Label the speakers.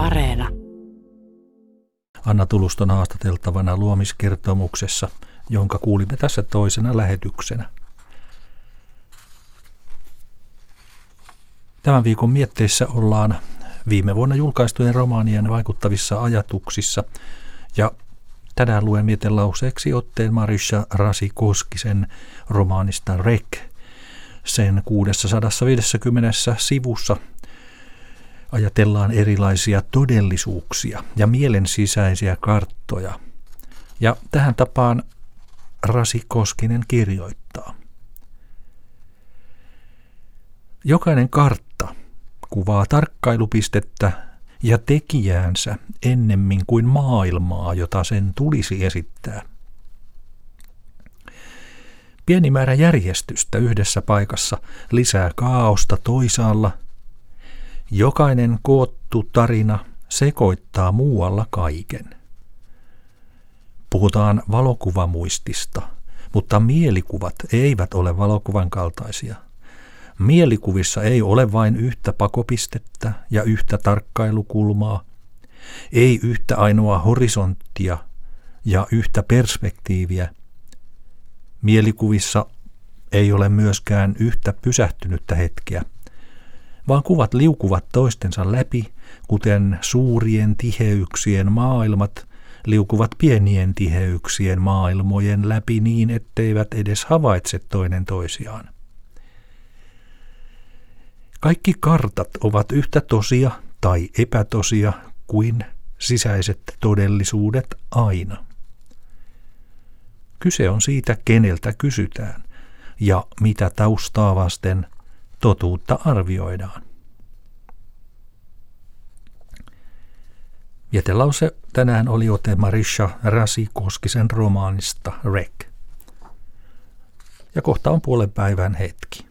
Speaker 1: Areena.
Speaker 2: Anna Tuluston haastateltavana luomiskertomuksessa, jonka kuulimme tässä toisena lähetyksenä. Tämän viikon mietteissä ollaan viime vuonna julkaistujen romaanien vaikuttavissa ajatuksissa ja tänään luen mietelauseeksi otteen Marisha Rasi Koskisen romaanista Rek. Sen 650 sivussa ajatellaan erilaisia todellisuuksia ja mielen sisäisiä karttoja. Ja tähän tapaan Rasi Koskinen kirjoittaa. Jokainen kartta kuvaa tarkkailupistettä ja tekijäänsä ennemmin kuin maailmaa, jota sen tulisi esittää. Pieni määrä järjestystä yhdessä paikassa lisää kaaosta toisaalla. Jokainen koottu tarina sekoittaa muualla kaiken. Puhutaan valokuvamuistista, mutta mielikuvat eivät ole valokuvan kaltaisia – Mielikuvissa ei ole vain yhtä pakopistettä ja yhtä tarkkailukulmaa, ei yhtä ainoa horisonttia ja yhtä perspektiiviä. Mielikuvissa ei ole myöskään yhtä pysähtynyttä hetkeä, vaan kuvat liukuvat toistensa läpi, kuten suurien tiheyksien maailmat liukuvat pienien tiheyksien maailmojen läpi niin, etteivät edes havaitse toinen toisiaan. Kaikki kartat ovat yhtä tosia tai epätosia kuin sisäiset todellisuudet aina. Kyse on siitä, keneltä kysytään ja mitä taustaa vasten totuutta arvioidaan. Vietelause tänään oli ote Marisha Rasi Koskisen romaanista Rek. Ja kohta on puolen päivän hetki.